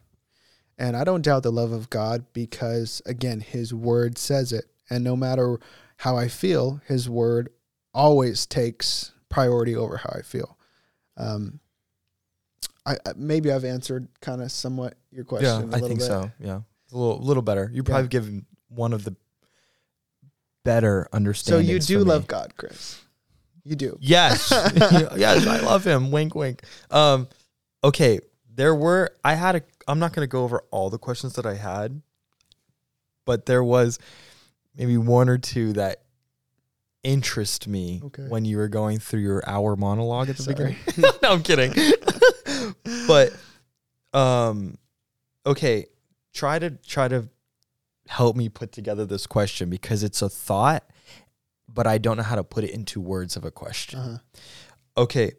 And I don't doubt the love of God because, again, His word says it. And no matter how I feel, His word always takes priority over how I feel. Um, I, maybe I've answered kind of somewhat your question. Yeah, I think bit. so. Yeah, a little, little better. You probably yeah. given one of the better understanding. So you do love God, Chris. You do. Yes. [LAUGHS] [LAUGHS] yes, I love him. Wink wink. Um okay, there were I had a I'm not going to go over all the questions that I had, but there was maybe one or two that interest me okay. when you were going through your hour monologue at the Sorry. beginning. [LAUGHS] no, I'm kidding. But um okay, try to try to help me put together this question because it's a thought, but I don't know how to put it into words of a question. Uh-huh. Okay.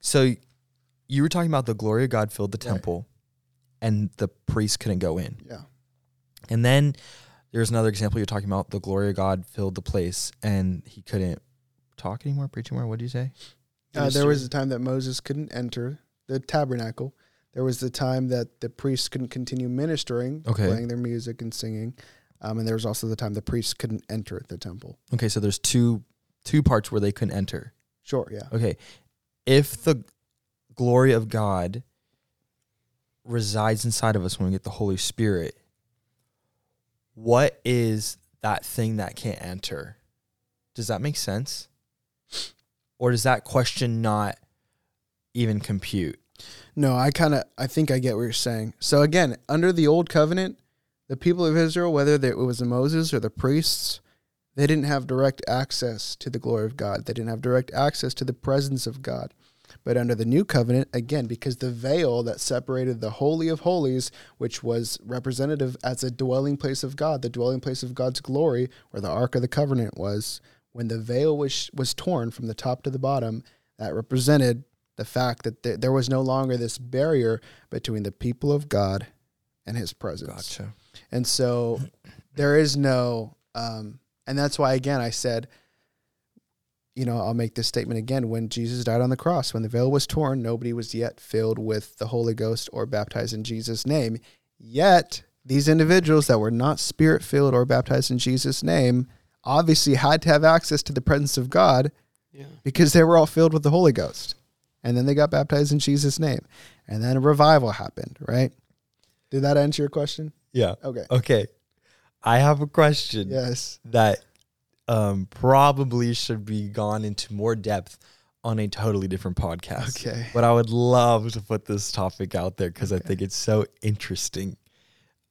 So you were talking about the glory of God filled the temple right. and the priest couldn't go in. Yeah. And then there's another example you're talking about the glory of God filled the place and he couldn't talk anymore, preach anymore. What did you say? Uh, there was a time that Moses couldn't enter the tabernacle. There was the time that the priests couldn't continue ministering, okay. playing their music and singing. Um, and there was also the time the priests couldn't enter the temple. Okay, so there's two two parts where they couldn't enter. Sure, yeah. Okay. If the glory of God resides inside of us when we get the Holy Spirit, what is that thing that can't enter? Does that make sense? Or does that question not even compute? No, I kind of I think I get what you're saying. So again, under the old covenant, the people of Israel, whether it was Moses or the priests, they didn't have direct access to the glory of God. They didn't have direct access to the presence of God. But under the new covenant, again, because the veil that separated the Holy of Holies, which was representative as a dwelling place of God, the dwelling place of God's glory, where the Ark of the Covenant was, when the veil was, was torn from the top to the bottom, that represented the fact that th- there was no longer this barrier between the people of God and his presence. Gotcha. And so there is no, um, and that's why, again, I said, you know, I'll make this statement again. When Jesus died on the cross, when the veil was torn, nobody was yet filled with the Holy Ghost or baptized in Jesus' name. Yet, these individuals that were not spirit filled or baptized in Jesus' name obviously had to have access to the presence of God Yeah. because they were all filled with the Holy Ghost. And then they got baptized in Jesus' name. And then a revival happened, right? Did that answer your question? Yeah. Okay. Okay. I have a question Yes. that um, probably should be gone into more depth on a totally different podcast. Okay. But I would love to put this topic out there because I think it's so interesting.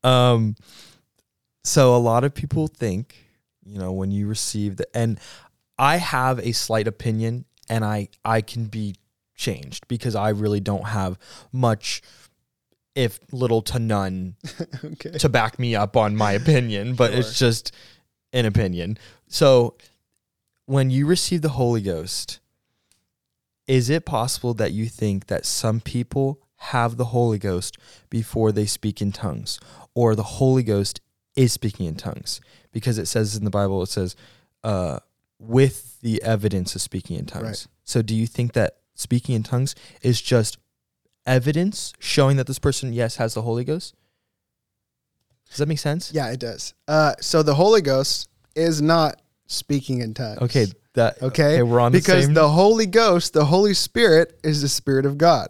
Um, so a lot of people think, you know, when you receive the, and I have a slight opinion, and I I can be changed because I really don't have much, if little to none, [LAUGHS] okay. to back me up on my [LAUGHS] opinion, but it's just an opinion. So when you receive the Holy Ghost, is it possible that you think that some people have the Holy Ghost before they speak in tongues, or the Holy Ghost is speaking in tongues? Because it says in the Bible, it says, uh, with the evidence of speaking in tongues. Right. So do you think that speaking in tongues is just evidence showing that this person, yes, has the Holy Ghost? Does that make sense? Yeah, it does. Uh, so the Holy Ghost is not speaking in tongues. Okay. That Okay. we're on because the same. the Holy Ghost, the Holy Spirit, is the Spirit of God.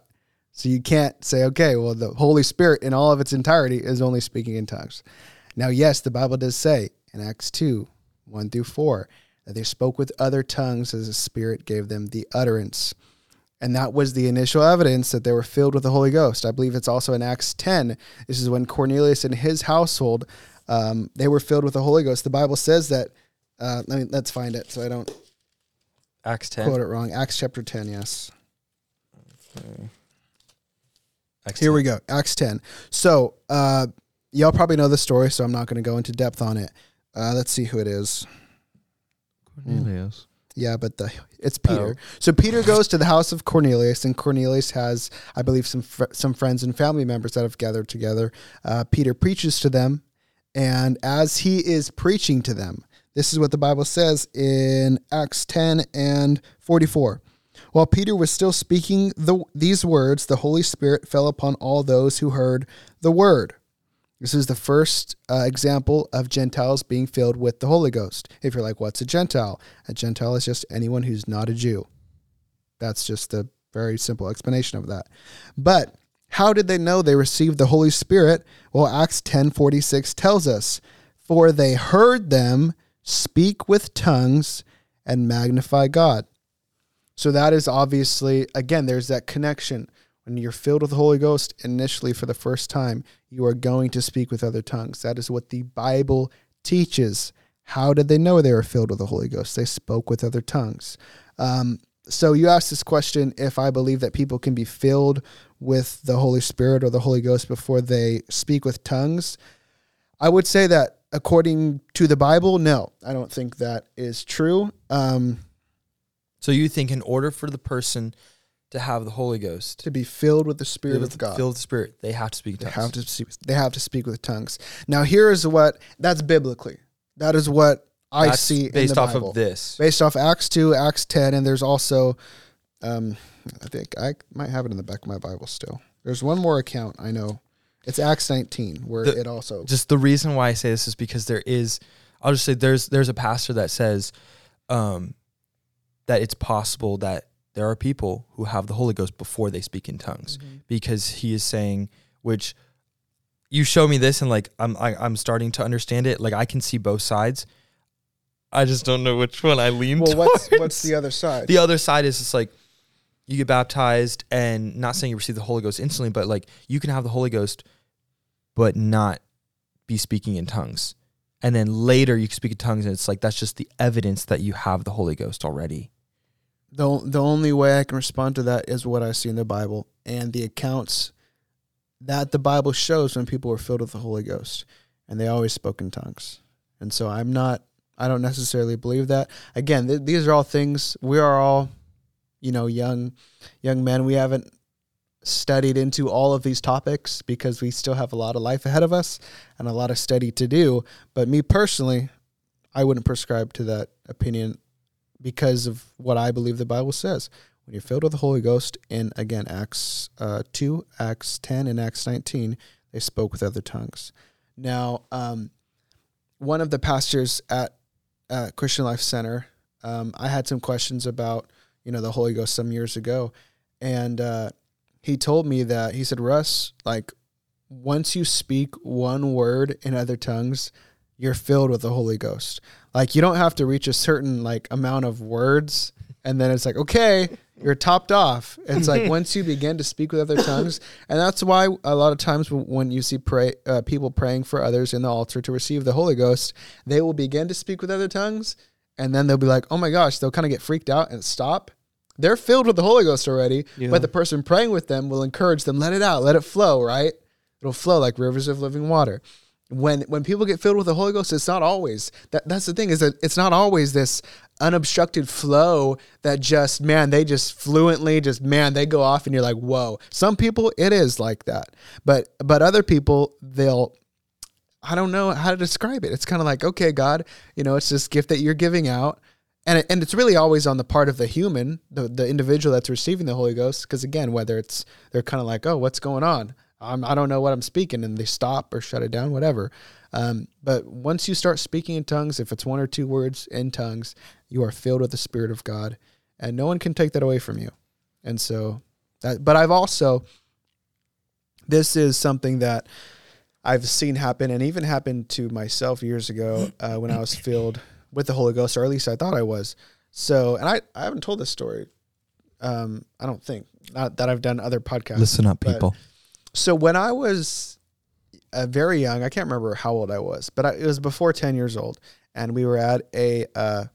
So you can't say, okay, well, the Holy Spirit in all of its entirety is only speaking in tongues. Now, yes, the Bible does say in Acts 2 1 through 4 that they spoke with other tongues as the Spirit gave them the utterance. And that was the initial evidence that they were filled with the Holy Ghost. I believe it's also in Acts 10. This is when Cornelius and his household, um, they were filled with the Holy Ghost. The Bible says that. Uh, let me let's find it so I don't Acts ten. quote it wrong. Acts chapter 10, yes. Acts Here 10. we go. Acts 10. So, uh, y'all probably know the story, so I'm not going to go into depth on it. Uh, let's see who it is. Cornelius. Yeah, but the it's Peter. Oh. So Peter goes to the house of Cornelius, and Cornelius has, I believe, some fr- some friends and family members that have gathered together. Uh, Peter preaches to them, and as he is preaching to them, this is what the Bible says in Acts 10 and 44. While Peter was still speaking the, these words, the Holy Spirit fell upon all those who heard the word. This is the first uh, example of Gentiles being filled with the Holy Ghost. If you're like, what's a Gentile? A Gentile is just anyone who's not a Jew. That's just the very simple explanation of that. But how did they know they received the Holy Spirit? Well, Acts 10:46 tells us, "For they heard them speak with tongues and magnify God." So that is obviously again there's that connection when you're filled with the Holy Ghost initially for the first time, you are going to speak with other tongues. That is what the Bible teaches. How did they know they were filled with the Holy Ghost? They spoke with other tongues. Um, so you asked this question if I believe that people can be filled with the Holy Spirit or the Holy Ghost before they speak with tongues. I would say that according to the Bible, no, I don't think that is true. Um, So you think in order for the person to have the Holy Ghost, to be filled with the Spirit of God, filled with the Spirit, they have to speak They tongues. have to speak, they have to speak with tongues. Now here is what that's biblically. That is what I That's see based in the off Bible. of this. Based off Acts 2, Acts 10 and there's also um I think I might have it in the back of my Bible still. There's one more account I know. It's Acts 19 where The- it also Just the reason why I say this is because there is, I'll just say there's there's a pastor that says, um, that it's possible that there are people who have the Holy Ghost before they speak in tongues, mm-hmm. because he is saying, which you show me this and like I'm I, I'm starting to understand it. Like I can see both sides. I just don't know which one I lean Well, what's towards. what's the other side? the other side is just like you get baptized and not saying you receive the Holy Ghost instantly, but like you can have the Holy Ghost but not be speaking in tongues. And then later you can speak in tongues and it's like that's just the evidence that you have the Holy Ghost already. The the only way I can respond to that is what I see in the Bible and the accounts that the Bible shows when people were filled with the Holy Ghost, and they always spoke in tongues. And so I'm not. I don't necessarily believe that. Again, th- these are all things we are all, you know, young, young men. We haven't studied into all of these topics because we still have a lot of life ahead of us and a lot of study to do. But me personally, I wouldn't prescribe to that opinion because of what I believe the Bible says. When you're filled with the Holy Ghost, in again Acts uh, two, Acts ten, and Acts nineteen, they spoke with other tongues. Now, um, one of the pastors at uh, Christian Life Center, um, I had some questions about you know the Holy Ghost some years ago, and uh, he told me that he said, Russ, like once you speak one word in other tongues, you're filled with the Holy Ghost. Like you don't have to reach a certain like amount of words and then it's like, okay, you're topped off. It's like [LAUGHS] once you begin to speak with other tongues, and that's why a lot of times when you see pray uh, people praying for others in the altar to receive the Holy Ghost, they will begin to speak with other tongues, and then they'll be like, oh my gosh, they'll kind of get freaked out and stop. They're filled with the Holy Ghost already, Yeah. but the person praying with them will encourage them, let it out, let it flow, right? It'll flow like rivers of living water when when people get filled with the Holy Ghost, it's not always that. That's the thing is that it's not always this unobstructed flow that just man they just fluently just man they go off and you're like whoa. Some people it is like that, but but other people they'll. I don't know how to describe it. It's kind of like okay, God, you know, it's this gift that you're giving out. And, it, and it's really always on the part of the human, the, the individual that's receiving the Holy Ghost. Because again, whether it's they're kind of like, oh, what's going on? I'm, I don't know what I'm speaking, and they stop or shut it down, whatever. Um, but once you start speaking in tongues, if it's one or two words in tongues, you are filled with the Spirit of God, and no one can take that away from you. And so that, but I've also, this is something that I've seen happen, and even happened to myself years ago uh, when I was filled with the Holy Ghost, or at least I thought I was. So, and I, I haven't told this story. Um, I don't think not that I've done other podcasts. Listen up, but- people. So when I was uh, very young, I can't remember how old I was, but I, it was before ten years old, and we were at a uh,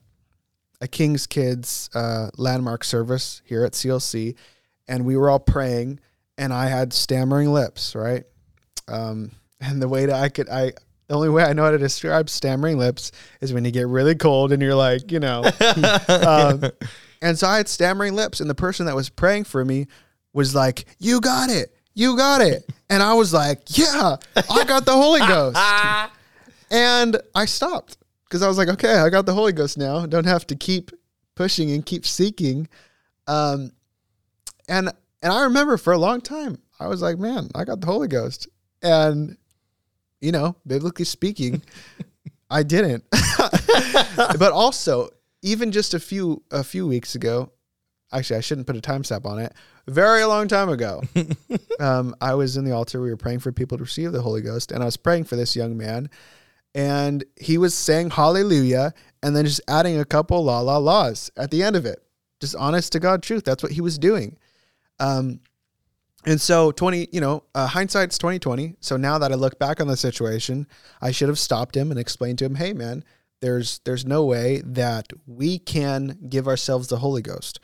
a King's Kids uh, landmark service here at CLC, and we were all praying, and I had stammering lips, right? Um, and the way that I could, I the only way I know how to describe stammering lips is when you get really cold and you're like, you know, [LAUGHS] um, and so I had stammering lips, and the person that was praying for me was like, "You got it, you got it," and I was like, "Yeah, I got the Holy Ghost," [LAUGHS] and I stopped because I was like, "Okay, I got the Holy Ghost now. Don't have to keep pushing and keep seeking." Um, and and I remember for a long time, I was like, "Man, I got the Holy Ghost," and you know, biblically speaking, [LAUGHS] I didn't. [LAUGHS] but also, even just a few a few weeks ago, actually, I shouldn't put a timestamp on it. Very long time ago, [LAUGHS] um, I was in the altar. We were praying for people to receive the Holy Ghost, and I was praying for this young man, and he was saying Hallelujah, and then just adding a couple la la la's at the end of it. Just honest to God truth. That's what he was doing. Um, and so 20, you know, uh, hindsight's 2020. So now that I look back on the situation, I should have stopped him and explained to him, "Hey man, there's there's no way that we can give ourselves the Holy Ghost.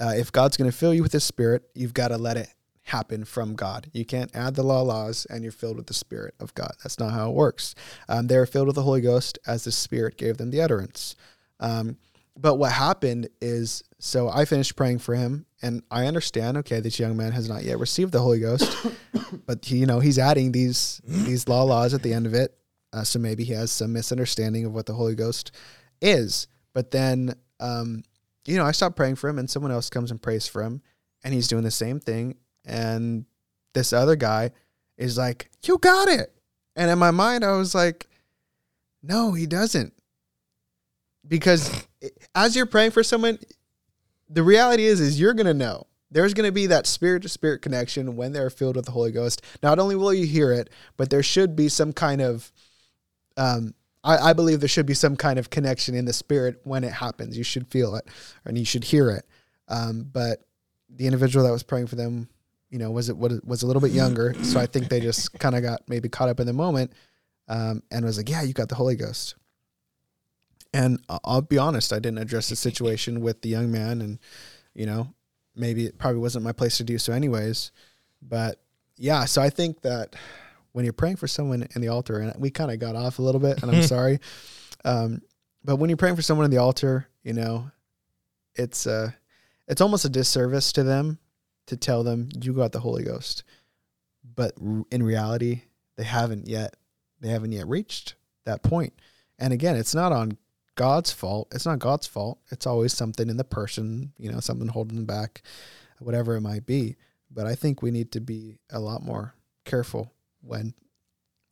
Uh, if God's going to fill you with His Spirit, you've got to let it happen from God. You can't add the law laws and you're filled with the Spirit of God. That's not how it works. Um, they're filled with the Holy Ghost as the Spirit gave them the utterance. Um, but what happened is, so I finished praying for him, and I understand. Okay, this young man has not yet received the Holy Ghost, [COUGHS] but he, you know he's adding these these law laws at the end of it. Uh, so maybe he has some misunderstanding of what the Holy Ghost is. But then, um, you know, I stopped praying for him, and someone else comes and prays for him, and he's doing the same thing. And this other guy is like, "You got it," and in my mind, I was like, "No, he doesn't," because as you're praying for someone, the reality is, is you're gonna know. There's going to be that spirit to spirit connection when they're filled with the Holy Ghost. Not only will you hear it, but there should be some kind of um, I, I believe there should be some kind of connection in the spirit when it happens. You should feel it and you should hear it. Um, but the individual that was praying for them, you know, was it was, a little bit younger, so I think they just kind of got maybe caught up in the moment um, and was like, "Yeah, you got the Holy Ghost." And I'll be honest, I didn't address the situation with the young man, and you know, maybe it probably wasn't my place to do so anyways. But yeah, so I think that when you're praying for someone in the altar, and we kind of got off a little bit, and I'm [LAUGHS] sorry, um, but when you're praying for someone in the altar, you know, it's uh, it's almost a disservice to them to tell them you got the Holy Ghost, but r- in reality, they haven't yet. They haven't yet reached that point. And again, it's not on God's fault. It's not God's fault. It's always something in the person, you know, something holding them back, whatever it might be. But I think we need to be a lot more careful when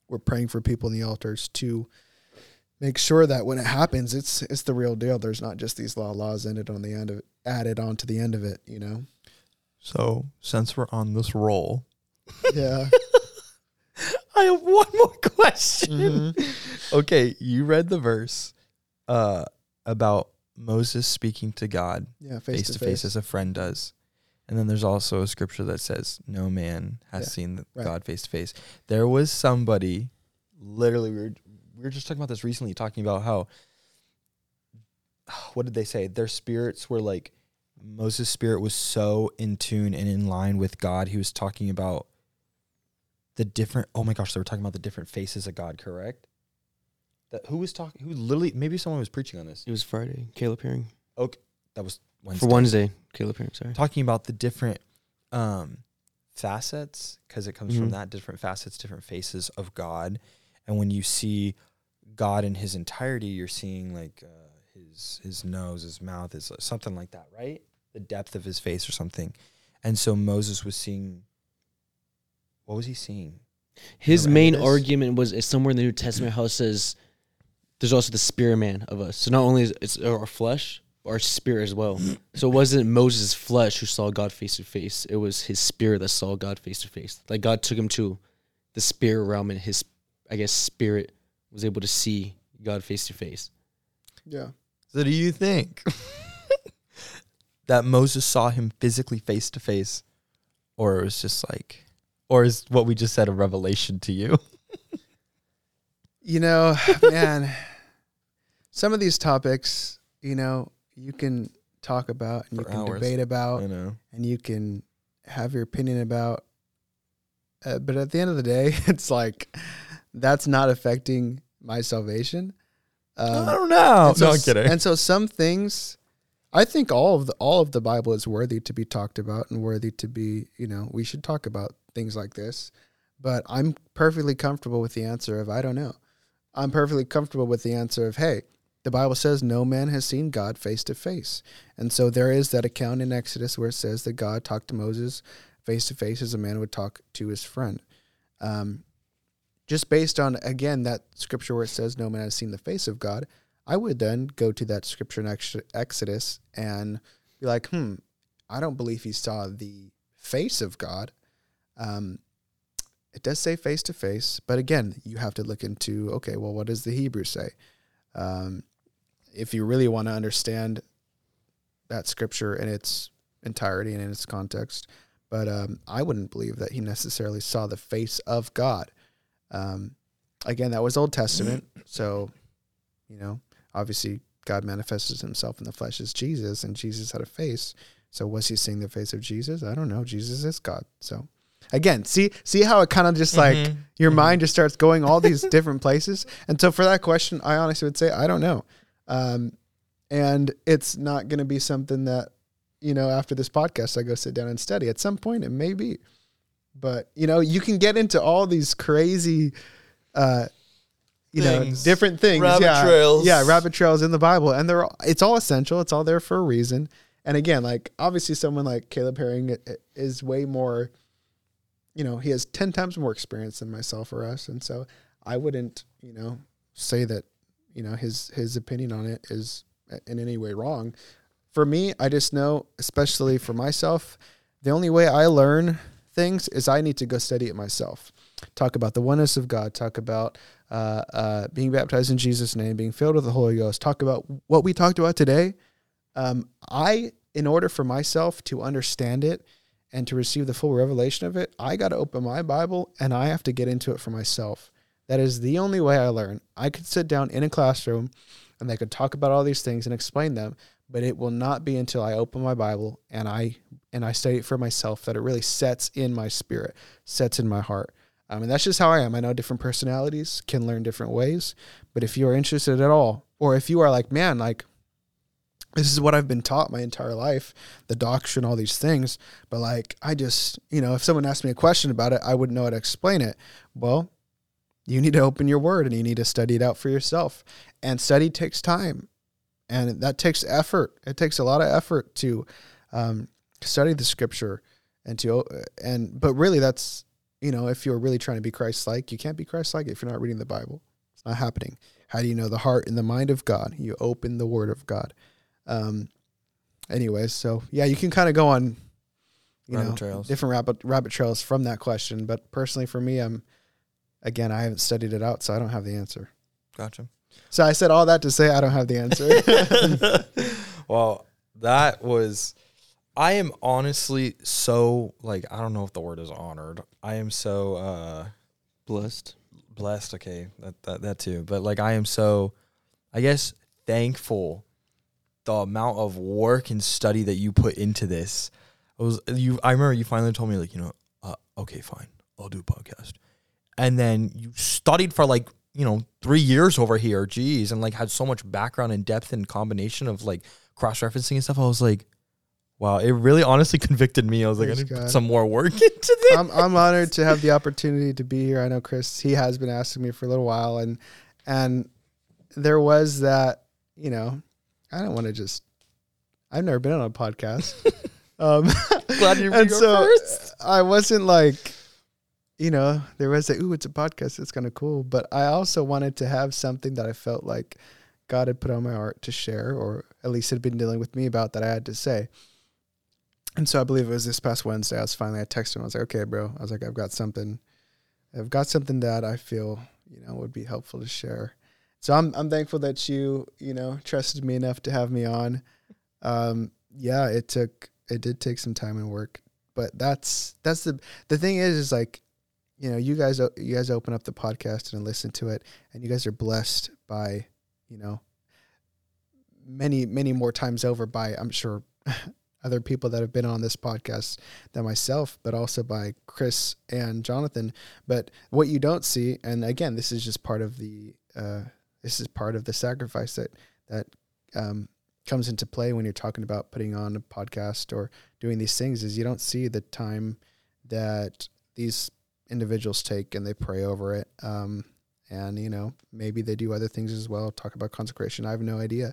we're praying for people in the altars to make sure that when it happens, it's it's the real deal. There's not just these law laws ended on the end of it, added on to the end of it. You know? So since we're on this roll, Yeah. [LAUGHS] I have one more question. Mhm. Okay, you read the verse uh, about Moses speaking to God Yeah. face to face as a friend does. And then there's also a scripture that says, No man has Yeah, seen right. God face to face. There was somebody, literally, we were, we were just talking about this recently, talking about how, [SIGHS] what did they say? Their spirits were like, Moses' spirit was so in tune and in line with God. He was talking about the different, oh my gosh, they were talking about the different faces of God, correct? That who was talking, who literally, maybe someone was preaching on this. It was Friday. Caleb Herring Okay, that was Wednesday for Wednesday. Caleb Herring. Sorry. talking about the different um, facets because it comes from Mhm. that different facets, different faces of God. And when you see God in His entirety, you're seeing like uh, His His nose, His mouth, is something like that, right? The depth of His face or something. And so Moses was seeing. What was he seeing? His Remember main argument was is somewhere in the New Testament how it says there's also the spirit man of us. So not only is it's our flesh, but our spirit as well. so it wasn't Moses' flesh who saw God face to face. It was his spirit that saw God face to face. Like God took him to the spirit realm and his I guess spirit was able to see God face to face. Yeah. So do you think that Moses saw him physically face to face, or it was just like, or is what we just said a revelation to you? [LAUGHS] You know, man, some of these topics, you know, you can talk about and you can hours. debate about I know. and you can have your opinion about. Uh, but at the end of the day, [LAUGHS] it's like that's not affecting my salvation. Um, I don't know. so, no, I'm kidding. And so some things, I think all of the all of the Bible is worthy to be talked about and worthy to be, you know, we should talk about things like this. But I'm perfectly comfortable with the answer of I don't know. I'm perfectly comfortable with the answer of hey, the Bible says no man has seen God face to face. And so there is that account in Exodus where it says that God talked to Moses face to face as a man would talk to his friend. Um, just based on again that scripture where it says no man has seen the face of God, I would then go to that scripture in Exodus and be like, hmm, I don't believe he saw the face of God. Um, it does say face to face, but again, you have to look into okay, well, what does the Hebrew say? Um, if you really want to understand that scripture in its entirety and in its context, but um, I wouldn't believe that he necessarily saw the face of God. Um, again, that was Old Testament, so you know, obviously God manifested himself in the flesh as Jesus, and Jesus had a face. So was he seeing the face of Jesus? I don't know. Jesus is God. So again, see see how it kind of just like Mhm. your Mhm. mind just starts going all these different places. And so for that question, I honestly would say I don't know. Um, and it's not going to be something that you know after this podcast I go sit down and study. At some point, it may be, but you know you can get into all these crazy. Uh, you Things. know, different things. Rabbit yeah. trails. Yeah, rabbit trails in the Bible, and they're all, it's all essential. It's all there for a reason. And again, like obviously, someone like Caleb Herring is way more. You know, he has ten times more experience than myself or us, and so I wouldn't, you know, say that, you know, his his opinion on it is in any way wrong. For me, I just know, especially for myself, the only way I learn things is I need to go study it myself. Talk about the oneness of God. Talk about uh, uh, being baptized in Jesus' name, being filled with the Holy Ghost. Talk about what we talked about today. Um, I, in order for myself to understand it and to receive the full revelation of it, I got to open my Bible and I have to get into it for myself. That is the only way I learn. I could sit down in a classroom and they could talk about all these things and explain them, but it will not be until I open my Bible and I and I study it for myself that it really sets in my spirit, sets in my heart. Um, and that's just how I am. I know different personalities can learn different ways, but if you are interested at all, or if you are like, man, like this is what I've been taught my entire life, the doctrine, all these things, but like I just, you know, if someone asked me a question about it, I wouldn't know how to explain it. Well, you need to open your word and you need to study it out for yourself. And study takes time, and that takes effort. It takes a lot of effort to um, study the scripture and to and but really that's you know if you're really trying to be Christ-like, you can't be Christ-like if you're not reading the Bible. It's not happening. How do you know the heart and the mind of God? You open the Word of God. Um. Anyways, so yeah, you can kind of go on, you Rabbit know, trails. different rabbit rabbit trails from that question. But personally, for me, I'm again, I haven't studied it out, so I don't have the answer. Gotcha. So I said all that to say I don't have the answer. [LAUGHS] well, that was. I am honestly so like I don't know if the word is honored. I am so uh Blessed. blessed. Okay, that that that too. But like I am so, I guess thankful the amount of work and study that you put into this. I was you. I remember you finally told me like you know, uh, okay, fine, I'll do a podcast, and then you studied for like you know three years over here. Geez, and like had so much background and depth and combination of like cross referencing and stuff. I was like. Wow, it really honestly [LAUGHS] convicted me. I was like, I need to put some more work [LAUGHS] into this. I'm I'm honored to have the opportunity to be here. I know Chris, he has been asking me for a little while and and there was that, you know, I don't want to just I've never been on a podcast. [LAUGHS] um Glad you and so first. I wasn't like you know, there was a ooh, it's a podcast, it's kind of cool, but I also wanted to have something that I felt like God had put on my heart to share or at least had been dealing with me about that I had to say. And so I believe it was this past Wednesday. I was finally, I texted him. I was like, okay, bro. I was like, I've got something, I've got something that I feel, you know, would be helpful to share. So I'm, I'm thankful that you, you know, trusted me enough to have me on. Um, yeah, it took, it did take some time and work, but that's, that's the, the thing is, is like, you know, you guys, you guys open up the podcast and listen to it and you guys are blessed by, you know, many, many more times over by, I'm sure, [LAUGHS] other people that have been on this podcast than myself, but also by Chris and Jonathan. But what you don't see, and again, this is just part of the uh, this is part of the sacrifice that that um, comes into play when you're talking about putting on a podcast or doing these things. Is you don't see the time that these individuals take and they pray over it. Um, and you know maybe they do other things as well. Talk about consecration. I have no idea,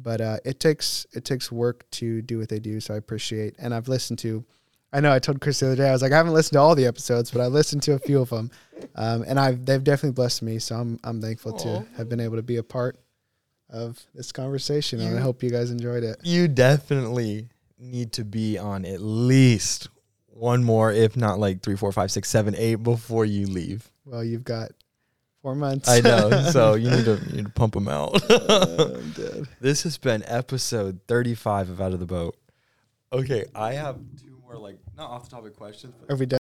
but uh, it takes it takes work to do what they do. So I appreciate, and I've listened to. I know I told Chris the other day I was like I haven't listened to all the episodes, but I listened to a few of them, [LAUGHS] um, and I've they've definitely blessed me. So I'm I'm thankful to have been able to be a part of this conversation, and I hope you guys enjoyed it. you definitely need to be on at least one more, if not like three, four, five, six, seven, eight before you leave. Well, you've got four months. I know, [LAUGHS] so you need to you need to pump them out. Uh, I'm dead. [LAUGHS] this has been episode thirty-five of Out of the Boat. Okay, I have two more like not off the topic questions, but Are we done?